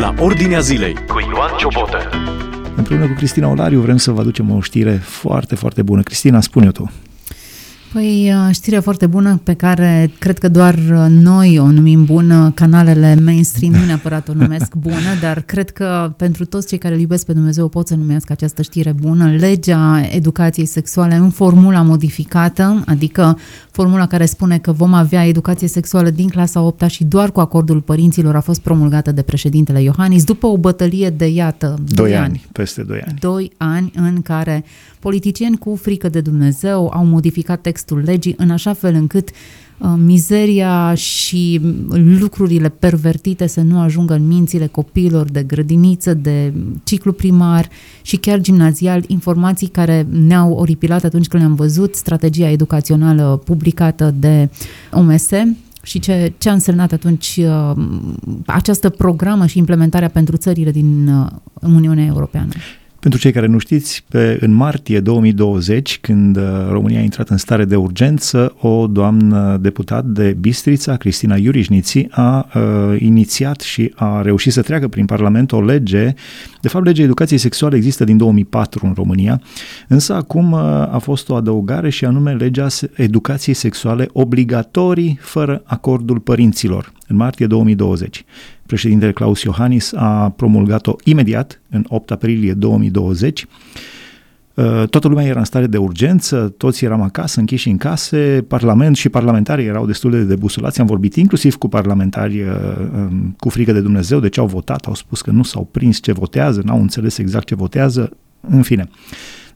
La Ordinea Zilei cu Ioan Ciobotă. Împreună cu Cristina Olariu vrem să vă aducem o știre foarte, foarte bună. Cristina, spune-o tu. Păi, uh, știrea foarte bună pe care cred că doar uh, noi o numim bună, canalele mainstream nu neapărat o numesc bună, dar cred că pentru toți cei care îl iubesc pe Dumnezeu pot să numească această știre bună. Legea educației sexuale în formula modificată, adică formula care spune că vom avea educație sexuală din clasa 8 și doar cu acordul părinților a fost promulgată de președintele Iohannis după o bătălie de, iată, 2 ani, ani, peste 2 ani. 2 ani în care politicieni cu frică de Dumnezeu au modificat textul legii în așa fel încât uh, mizeria și lucrurile pervertite să nu ajungă în mințile copiilor de grădiniță, de ciclu primar și chiar gimnazial, informații care ne-au oripilat atunci când le-am văzut strategia educațională publicată de OMS și ce, ce a însemnat atunci uh, această programă și implementarea pentru țările din uh, Uniunea Europeană. Pentru cei care nu știți, pe, în martie 2020, când uh, România a intrat în stare de urgență, o doamnă deputat de Bistrița, Cristina Iurișniți, a uh, inițiat și a reușit să treacă prin Parlament o lege, de fapt legea educației sexuale există din 2004 în România, însă acum uh, a fost o adăugare și anume legea educației sexuale obligatorii fără acordul părinților, în martie 2020. Președintele Claus Iohannis a promulgat-o imediat, în 8 aprilie 2020. Uh, toată lumea era în stare de urgență, toți eram acasă, închiși în case, parlament și parlamentarii erau destul de debusulați. Am vorbit inclusiv cu parlamentari uh, um, cu frică de Dumnezeu de ce au votat, au spus că nu s-au prins ce votează, n-au înțeles exact ce votează, în fine.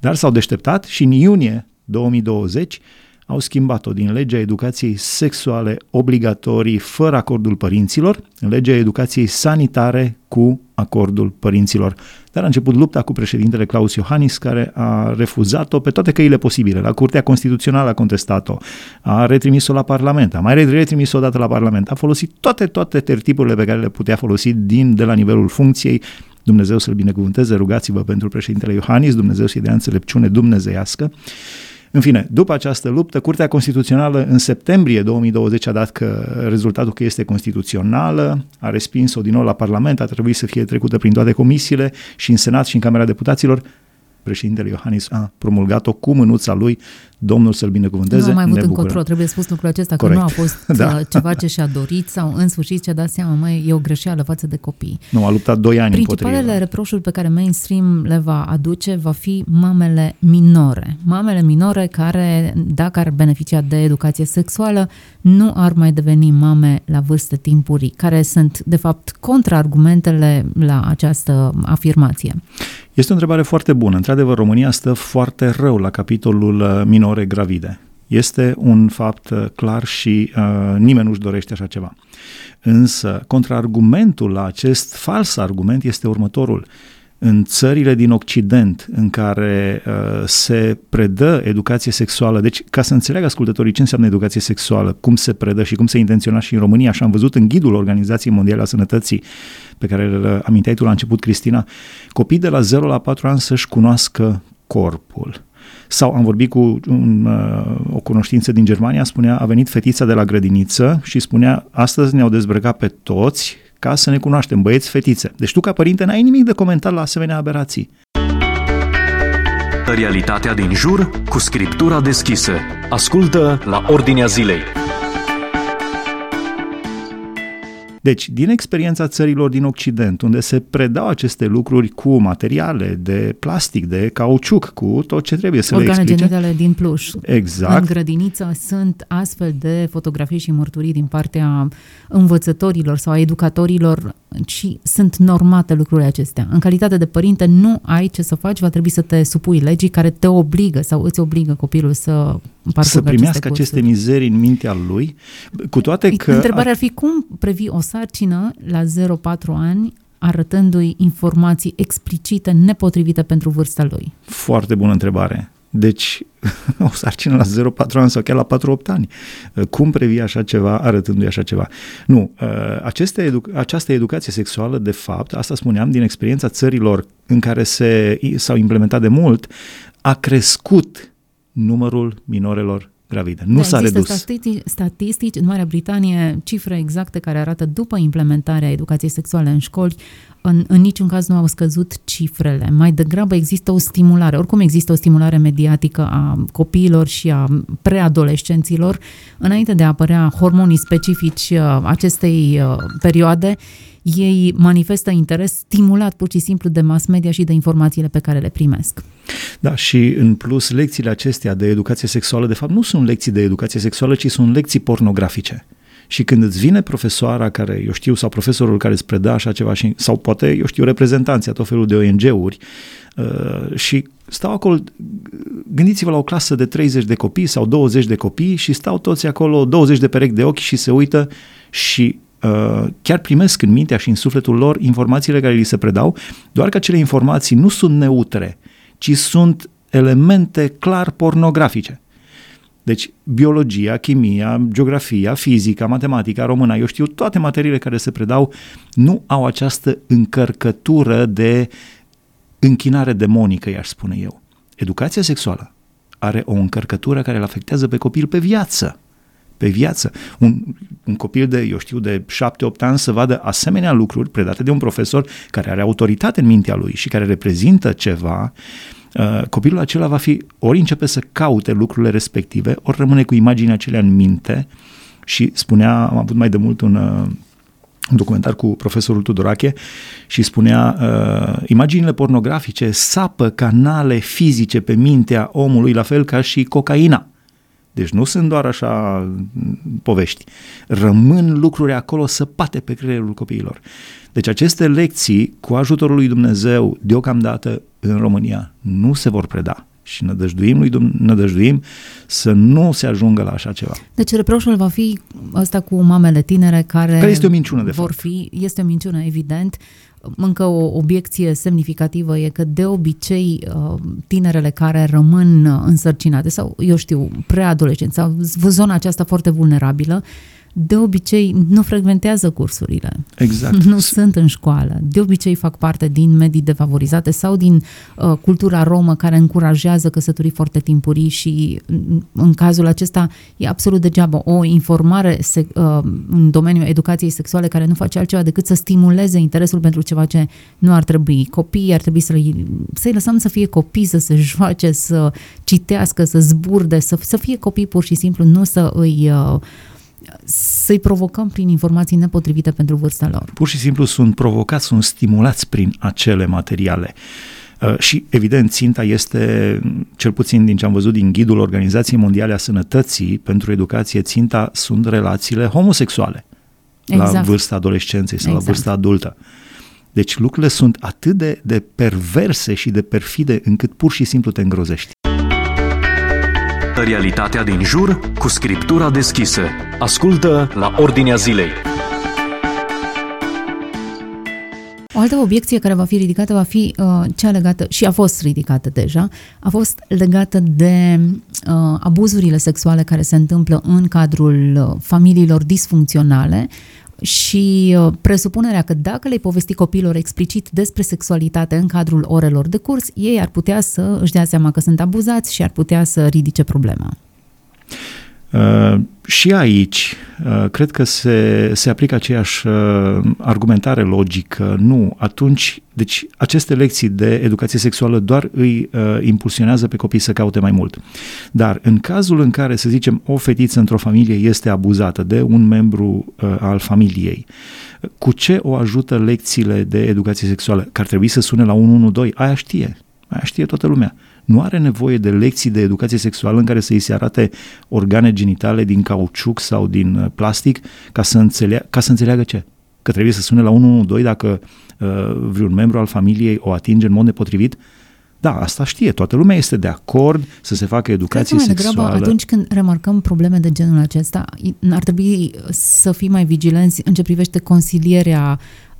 Dar s-au deșteptat și în iunie 2020 au schimbat-o din legea educației sexuale obligatorii fără acordul părinților în legea educației sanitare cu acordul părinților. Dar a început lupta cu președintele Claus Iohannis, care a refuzat-o pe toate căile posibile. La Curtea Constituțională a contestat-o, a retrimis-o la Parlament, a mai retrimis-o dată la Parlament, a folosit toate, toate tertipurile pe care le putea folosi din, de la nivelul funcției Dumnezeu să-l binecuvânteze, rugați-vă pentru președintele Iohannis, Dumnezeu să-i dea înțelepciune dumnezeiască. În fine, după această luptă, Curtea Constituțională în septembrie 2020 a dat că rezultatul că este constituțională, a respins-o din nou la Parlament, a trebuit să fie trecută prin toate comisiile și în Senat și în Camera Deputaților. Președintele Iohannis a promulgat-o cu mânuța lui, Domnul să-l binecuvânteze. Nu a mai avut încotro, trebuie spus lucrul acesta, Corect. că nu a fost da. Uh, ceva ce și-a dorit sau în sfârșit ce-a dat seama, mai e o greșeală față de copii. Nu, a luptat doi ani Principalele împotriva. reproșuri pe care mainstream le va aduce va fi mamele minore. Mamele minore care, dacă ar beneficia de educație sexuală, nu ar mai deveni mame la vârste timpurii, care sunt, de fapt, contraargumentele la această afirmație. Este o întrebare foarte bună. Într-adevăr, România stă foarte rău la capitolul uh, minore gravide. Este un fapt uh, clar și uh, nimeni nu-și dorește așa ceva. Însă, contraargumentul la acest fals argument este următorul în țările din Occident în care uh, se predă educație sexuală, deci ca să înțeleagă ascultătorii ce înseamnă educație sexuală, cum se predă și cum se intenționa și în România, așa am văzut în ghidul Organizației Mondiale a Sănătății, pe care îl aminteai tu la început, Cristina, copii de la 0 la 4 ani să-și cunoască corpul. Sau am vorbit cu un, uh, o cunoștință din Germania, spunea, a venit fetița de la grădiniță și spunea, astăzi ne-au dezbrăcat pe toți ca să ne cunoaștem, băieți, fetițe. Deci tu ca părinte n-ai nimic de comentat la asemenea aberații. Realitatea din jur cu scriptura deschisă. Ascultă la Ordinea Zilei. Deci, din experiența țărilor din Occident, unde se predau aceste lucruri cu materiale de plastic, de cauciuc, cu tot ce trebuie să Organe le explice. genitale din pluș. Exact. În grădiniță sunt astfel de fotografii și mărturii din partea învățătorilor sau a educatorilor și sunt normate lucrurile acestea. În calitate de părinte nu ai ce să faci, va trebui să te supui legii care te obligă sau îți obligă copilul să să primească aceste, aceste mizerii în mintea lui, cu toate că... Întrebarea ar fi cum previi o sarcină la 0-4 ani arătându-i informații explicite, nepotrivite pentru vârsta lui? Foarte bună întrebare. Deci, o sarcină la 0-4 ani sau chiar la 4-8 ani. Cum previi așa ceva arătându-i așa ceva? Nu, ă, aceste edu- această educație sexuală, de fapt, asta spuneam din experiența țărilor în care se, s-au implementat de mult, a crescut numărul minorelor gravide. Nu da, s-a redus. Statistici, statistici în Marea Britanie, cifre exacte care arată după implementarea educației sexuale în școli, în, în niciun caz nu au scăzut cifrele. Mai degrabă există o stimulare. Oricum există o stimulare mediatică a copiilor și a preadolescenților înainte de a apărea hormonii specifici uh, acestei uh, perioade ei manifestă interes stimulat pur și simplu de mass media și de informațiile pe care le primesc. Da, și în plus lecțiile acestea de educație sexuală, de fapt, nu sunt lecții de educație sexuală, ci sunt lecții pornografice. Și când îți vine profesoara care, eu știu, sau profesorul care îți predă așa ceva, și, sau poate, eu știu, reprezentanții tot felul de ONG-uri uh, și stau acolo, gândiți-vă la o clasă de 30 de copii sau 20 de copii și stau toți acolo 20 de perechi de ochi și se uită și uh, chiar primesc în mintea și în sufletul lor informațiile care li se predau, doar că acele informații nu sunt neutre, ci sunt elemente clar pornografice. Deci biologia, chimia, geografia, fizica, matematica, româna, eu știu, toate materiile care se predau nu au această încărcătură de închinare demonică, i-aș spune eu. Educația sexuală are o încărcătură care îl afectează pe copil pe viață. Pe viață. Un, un copil de, eu știu, de 7-8 ani să vadă asemenea lucruri predate de un profesor care are autoritate în mintea lui și care reprezintă ceva Uh, copilul acela va fi, ori începe să caute lucrurile respective, ori rămâne cu imaginea acelea în minte și spunea, am avut mai de mult un, uh, un documentar cu profesorul Tudorache și spunea uh, imaginile pornografice sapă canale fizice pe mintea omului la fel ca și cocaina. Deci nu sunt doar așa povești. Rămân lucruri acolo săpate pe creierul copiilor. Deci aceste lecții, cu ajutorul lui Dumnezeu, deocamdată în România, nu se vor preda. Și nădăjduim, lui Dumnezeu, nădăjduim să nu se ajungă la așa ceva. Deci reproșul va fi ăsta cu mamele tinere care, care este o minciună, de vor fapt. fi, este o minciună, evident. Încă o obiecție semnificativă e că de obicei uh, tinerele care rămân însărcinate sau, eu știu, preadolescenți sau zona aceasta foarte vulnerabilă, de obicei nu frecventează cursurile. Exact. Nu sunt în școală. De obicei fac parte din medii defavorizate sau din uh, cultura romă care încurajează căsătorii foarte timpurii și în cazul acesta e absolut degeaba o informare se, uh, în domeniul educației sexuale care nu face altceva decât să stimuleze interesul pentru ceva ce nu ar trebui. Copiii ar trebui să-i, să-i lăsăm să fie copii, să se joace, să citească, să zburde, să, să fie copii pur și simplu, nu să îi uh, să-i provocăm prin informații nepotrivite pentru vârsta lor. Pur și simplu sunt provocați, sunt stimulați prin acele materiale. Uh, și, evident, ținta este, cel puțin din ce am văzut din ghidul Organizației Mondiale a Sănătății pentru educație, ținta sunt relațiile homosexuale exact. la vârsta adolescenței sau exact. la vârsta adultă. Deci lucrurile sunt atât de, de perverse și de perfide încât pur și simplu te îngrozești. Realitatea din jur cu scriptura deschisă. Ascultă la Ordinea Zilei. O altă obiecție care va fi ridicată va fi uh, cea legată, și a fost ridicată deja, a fost legată de uh, abuzurile sexuale care se întâmplă în cadrul uh, familiilor disfuncționale, și uh, presupunerea că dacă le-ai povesti copiilor explicit despre sexualitate în cadrul orelor de curs, ei ar putea să își dea seama că sunt abuzați și ar putea să ridice problema. Uh, și aici, uh, cred că se, se aplică aceeași uh, argumentare logică. Nu, atunci, deci aceste lecții de educație sexuală doar îi uh, impulsionează pe copii să caute mai mult. Dar în cazul în care, să zicem, o fetiță într-o familie este abuzată de un membru uh, al familiei, cu ce o ajută lecțiile de educație sexuală? Că ar trebui să sune la 112, aia știe, aia știe toată lumea nu are nevoie de lecții de educație sexuală în care să îi se arate organe genitale din cauciuc sau din uh, plastic ca să, înțeleagă, ca să înțeleagă ce? Că trebuie să sune la 112 dacă uh, vreun membru al familiei o atinge în mod nepotrivit? Da, asta știe, toată lumea este de acord să se facă educație Cred că sexuală. Degrabă, atunci când remarcăm probleme de genul acesta, ar trebui să fim mai vigilenți în ce privește consilierea Um,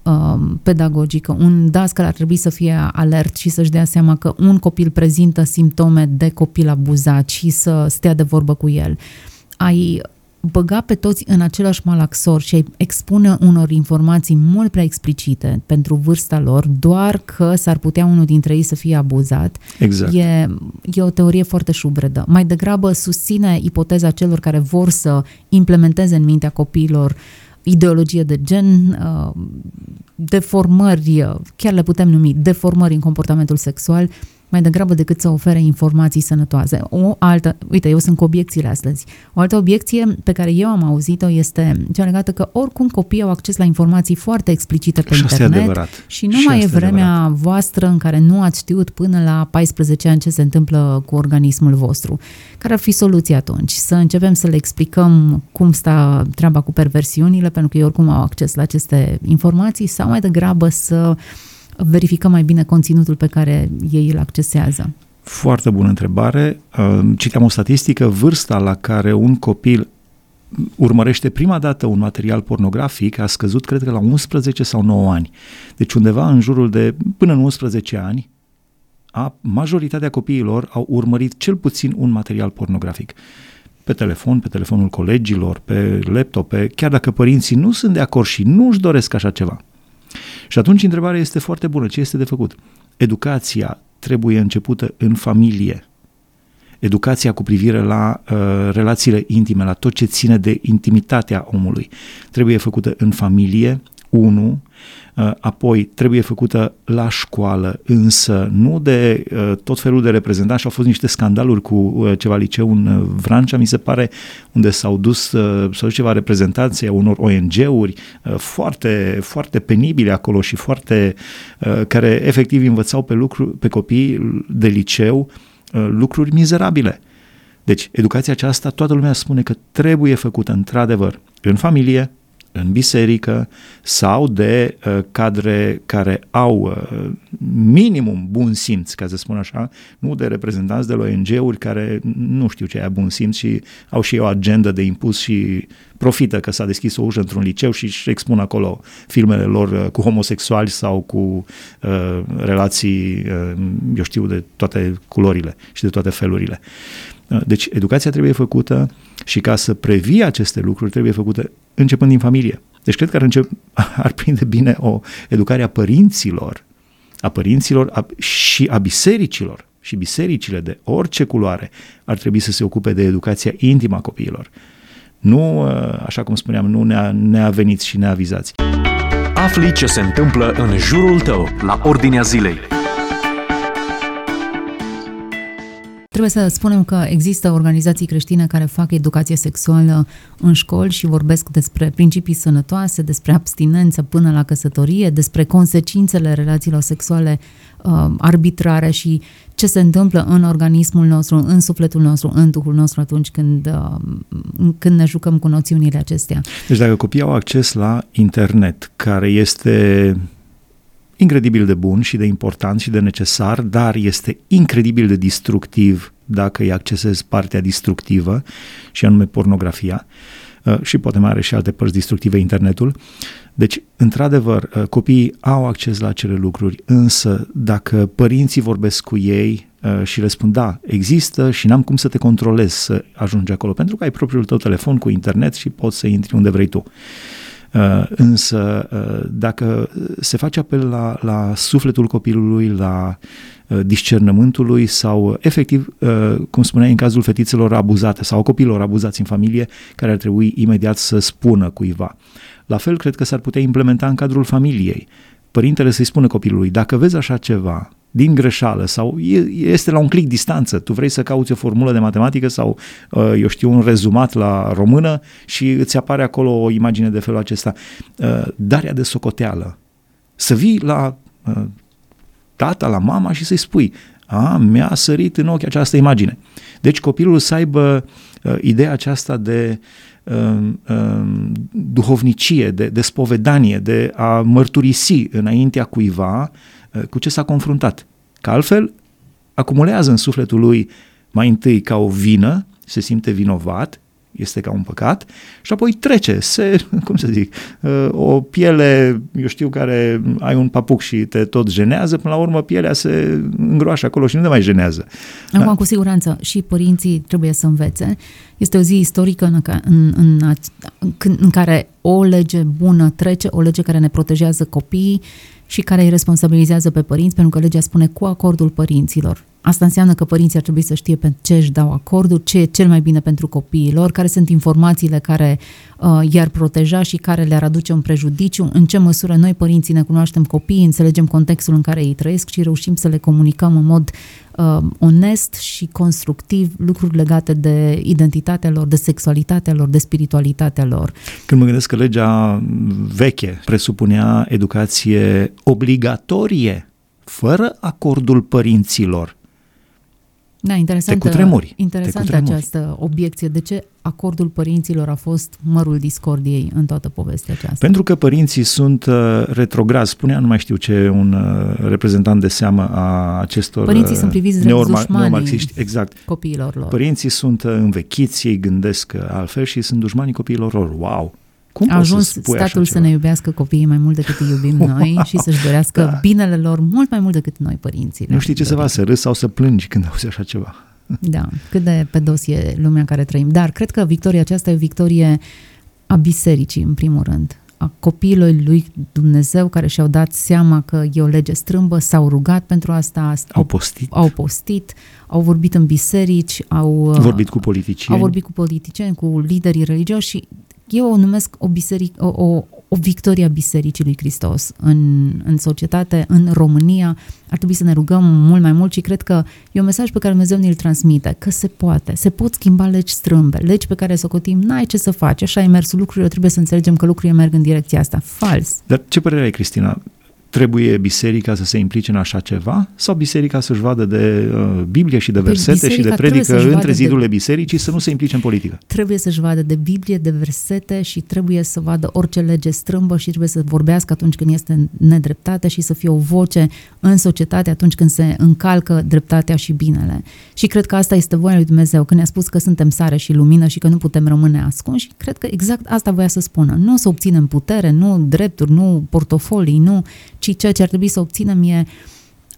pedagogică. Un dascăl ar trebui să fie alert și să-și dea seama că un copil prezintă simptome de copil abuzat și să stea de vorbă cu el. Ai băga pe toți în același malaxor și a expune unor informații mult prea explicite pentru vârsta lor, doar că s-ar putea unul dintre ei să fie abuzat, exact. e, e o teorie foarte șubredă. Mai degrabă susține ipoteza celor care vor să implementeze în mintea copiilor ideologie de gen, uh, deformări, chiar le putem numi deformări în comportamentul sexual, mai degrabă decât să ofere informații sănătoase. O altă, uite, eu sunt cu obiecțiile astăzi. O altă obiecție pe care eu am auzit-o este cea legată că oricum copiii au acces la informații foarte explicite pe și internet și nu și mai e vremea adevărat. voastră în care nu ați știut până la 14 ani ce se întâmplă cu organismul vostru. Care ar fi soluția atunci? Să începem să le explicăm cum sta treaba cu perversiunile, pentru că ei oricum au acces la aceste informații, sau mai degrabă să verificăm mai bine conținutul pe care ei îl accesează? Foarte bună întrebare. Citeam o statistică, vârsta la care un copil urmărește prima dată un material pornografic a scăzut, cred că la 11 sau 9 ani. Deci undeva în jurul de până în 11 ani, a, majoritatea copiilor au urmărit cel puțin un material pornografic. Pe telefon, pe telefonul colegilor, pe laptop, pe, chiar dacă părinții nu sunt de acord și nu își doresc așa ceva. Și atunci întrebarea este foarte bună. Ce este de făcut? Educația trebuie începută în familie. Educația cu privire la uh, relațiile intime, la tot ce ține de intimitatea omului, trebuie făcută în familie, 1, Uh, apoi trebuie făcută la școală, însă nu de uh, tot felul de reprezentanți și au fost niște scandaluri cu uh, ceva liceu în Vrancea, mi se pare, unde s-au dus sau ceva reprezentanții a unor ONG-uri foarte, foarte penibile acolo și foarte, care efectiv învățau pe, lucru, pe copii de liceu lucruri mizerabile. Deci, educația aceasta, toată lumea spune că trebuie făcută într-adevăr în familie, în biserică sau de uh, cadre care au uh, minimum bun simț, ca să spun așa, nu de reprezentanți de la ONG-uri care nu știu ce e bun simț și au și o agendă de impus și profită că s-a deschis o ușă într-un liceu și își expun acolo filmele lor uh, cu homosexuali sau cu uh, relații, uh, eu știu, de toate culorile și de toate felurile. Uh, deci educația trebuie făcută și ca să previi aceste lucruri trebuie făcută începând din familie. Deci cred că ar, încep, ar prinde bine o educare a părinților, a părinților a, și a bisericilor și bisericile de orice culoare ar trebui să se ocupe de educația intimă a copiilor. Nu, uh, așa cum spuneam, nu nea, neaveniți și neavizați. Afli ce se întâmplă în jurul tău, la ordinea zilei. Trebuie să spunem că există organizații creștine care fac educație sexuală în școli și vorbesc despre principii sănătoase, despre abstinență până la căsătorie, despre consecințele relațiilor sexuale uh, arbitrare și ce se întâmplă în organismul nostru, în sufletul nostru, în duhul nostru atunci când, uh, când ne jucăm cu noțiunile acestea. Deci dacă copiii au acces la internet, care este incredibil de bun și de important și de necesar, dar este incredibil de destructiv dacă îi accesezi partea destructivă și anume pornografia uh, și poate mai are și alte părți destructive internetul. Deci, într-adevăr, uh, copiii au acces la acele lucruri, însă dacă părinții vorbesc cu ei uh, și le spun da, există și n-am cum să te controlez să ajungi acolo, pentru că ai propriul tău telefon cu internet și poți să intri unde vrei tu. Uh, însă, uh, dacă se face apel la, la sufletul copilului, la uh, discernământului sau, efectiv, cum spuneai, în cazul fetițelor abuzate sau copiilor abuzați în familie, care ar trebui imediat să spună cuiva. La fel, cred că s-ar putea implementa în cadrul familiei. Părintele să-i spună copilului, dacă vezi așa ceva, din greșeală sau este la un click distanță. Tu vrei să cauți o formulă de matematică sau, uh, eu știu, un rezumat la română și îți apare acolo o imagine de felul acesta. Uh, darea de socoteală. Să vii la uh, tata, la mama și să-i spui a, mi-a sărit în ochi această imagine. Deci copilul să aibă uh, ideea aceasta de uh, uh, duhovnicie, de, de spovedanie, de a mărturisi înaintea cuiva Uh, cu ce s-a confruntat. Că altfel acumulează în sufletul lui mai întâi ca o vină, se simte vinovat, este ca un păcat și apoi trece, se, cum să zic, uh, o piele, eu știu, care ai un papuc și te tot jenează, până la urmă pielea se îngroașă acolo și nu te mai jenează. Acum, da. cu siguranță, și părinții trebuie să învețe. Este o zi istorică în, în, în, în, în care o lege bună trece, o lege care ne protejează copiii și care îi responsabilizează pe părinți, pentru că legea spune cu acordul părinților. Asta înseamnă că părinții ar trebui să știe pe ce își dau acordul, ce e cel mai bine pentru copiii lor, care sunt informațiile care uh, i-ar proteja și care le-ar aduce un prejudiciu, în ce măsură noi părinții ne cunoaștem copiii, înțelegem contextul în care ei trăiesc și reușim să le comunicăm în mod uh, onest și constructiv lucruri legate de identitatea lor, de sexualitatea lor, de spiritualitatea lor. Când mă gândesc că legea veche presupunea educație obligatorie, fără acordul părinților, da, interesantă, te cutremuri. Interesantă te cutremuri. această obiecție. De ce acordul părinților a fost mărul discordiei în toată povestea aceasta? Pentru că părinții sunt uh, retrograzi. Spunea, nu mai știu ce, un uh, reprezentant de seamă a acestor Părinții uh, sunt priviți neorma- neomarxiști. Exact. Copiilor lor. Părinții sunt uh, învechiți, ei gândesc uh, altfel și sunt dușmanii copiilor lor. Wow! Cum a ajuns să statul să ne iubească copiii mai mult decât îi iubim noi și să-și dorească da. binele lor mult mai mult decât noi părinții. Nu știi ce să faci, să râzi sau să plângi când auzi așa ceva. Da, cât de pedos e lumea în care trăim. Dar cred că victoria aceasta e o victorie a bisericii, în primul rând a copiilor lui Dumnezeu care și-au dat seama că e o lege strâmbă, s-au rugat pentru asta, au postit, au, postit, au vorbit în biserici, au vorbit cu politicieni, au vorbit cu politicieni, cu liderii religioși și eu o numesc o, biserică, o, o, o victoria Bisericii lui Hristos în, în societate, în România. Ar trebui să ne rugăm mult mai mult și cred că e un mesaj pe care Dumnezeu ne-l transmite, că se poate, se pot schimba legi strâmbe, legi pe care să o cotim, n-ai ce să faci, așa e mersul lucrurilor, trebuie să înțelegem că lucrurile merg în direcția asta. Fals. Dar ce părere ai, Cristina? Trebuie biserica să se implice în așa ceva sau biserica să-și vadă de uh, Biblie și de păi versete și de predică între zidurile de... bisericii să nu se implice în politică? Trebuie să-și vadă de Biblie, de versete și trebuie să vadă orice lege strâmbă și trebuie să vorbească atunci când este nedreptate și să fie o voce în societate atunci când se încalcă dreptatea și binele. Și cred că asta este voia lui Dumnezeu, când ne-a spus că suntem sare și lumină și că nu putem rămâne ascunși. Cred că exact asta voia să spună. Nu să obținem putere, nu drepturi, nu portofolii, nu ci ceea ce ar trebui să obținem e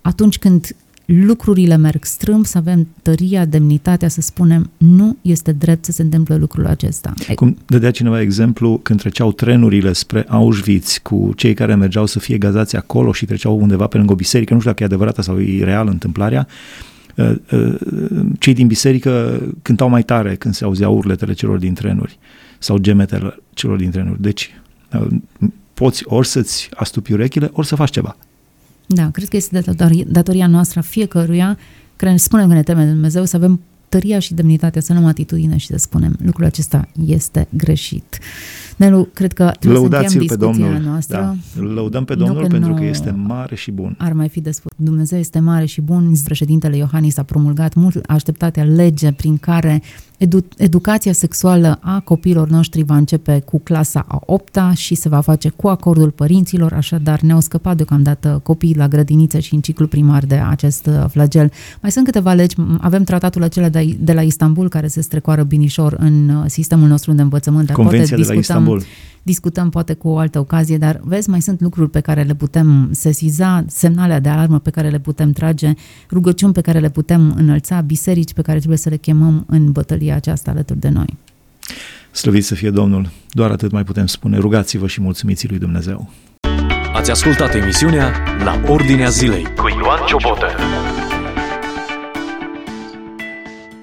atunci când lucrurile merg strâmb, să avem tăria, demnitatea, să spunem nu este drept să se întâmple lucrul acesta. Cum dădea cineva exemplu când treceau trenurile spre Auschwitz cu cei care mergeau să fie gazați acolo și treceau undeva pe lângă o biserică, nu știu dacă e adevărată sau e reală întâmplarea, uh, uh, cei din biserică cântau mai tare când se auzeau urletele celor din trenuri sau gemetele celor din trenuri. Deci uh, poți ori să-ți astupi urechile, ori să faci ceva. Da, cred că este datoria noastră a fiecăruia care ne spune că ne teme de Dumnezeu să avem tăria și demnitatea, să luăm atitudine și să spunem lucrul acesta este greșit. Nelu, cred că trebuie Lăudați-l să încheiem discuția pe Domnul. noastră. Da. Îl lăudăm pe Domnul nu că pentru că este mare și bun. Ar mai fi de spus. Dumnezeu este mare și bun. Președintele Iohannis a promulgat mult așteptatea lege prin care edu- educația sexuală a copiilor noștri va începe cu clasa a 8 și se va face cu acordul părinților, așadar ne-au scăpat deocamdată copiii la grădiniță și în ciclu primar de acest uh, flagel. Mai sunt câteva legi, avem tratatul acela de, de la Istanbul care se strecoară binișor în uh, sistemul nostru de învățământ. Convenția poate de discutăm, la Istanbul. Discutăm poate cu o altă ocazie, dar vezi, mai sunt lucruri pe care le putem sesiza, semnale de alarmă pe care le putem trage, rugăciuni pe care le putem înălța, biserici pe care trebuie să le chemăm în bătălie bătălia aceasta alături de noi. Slăvit să fie Domnul! Doar atât mai putem spune. Rugați-vă și mulțumiți lui Dumnezeu! Ați ascultat emisiunea La Ordinea Zilei cu Ioan Ciobotă.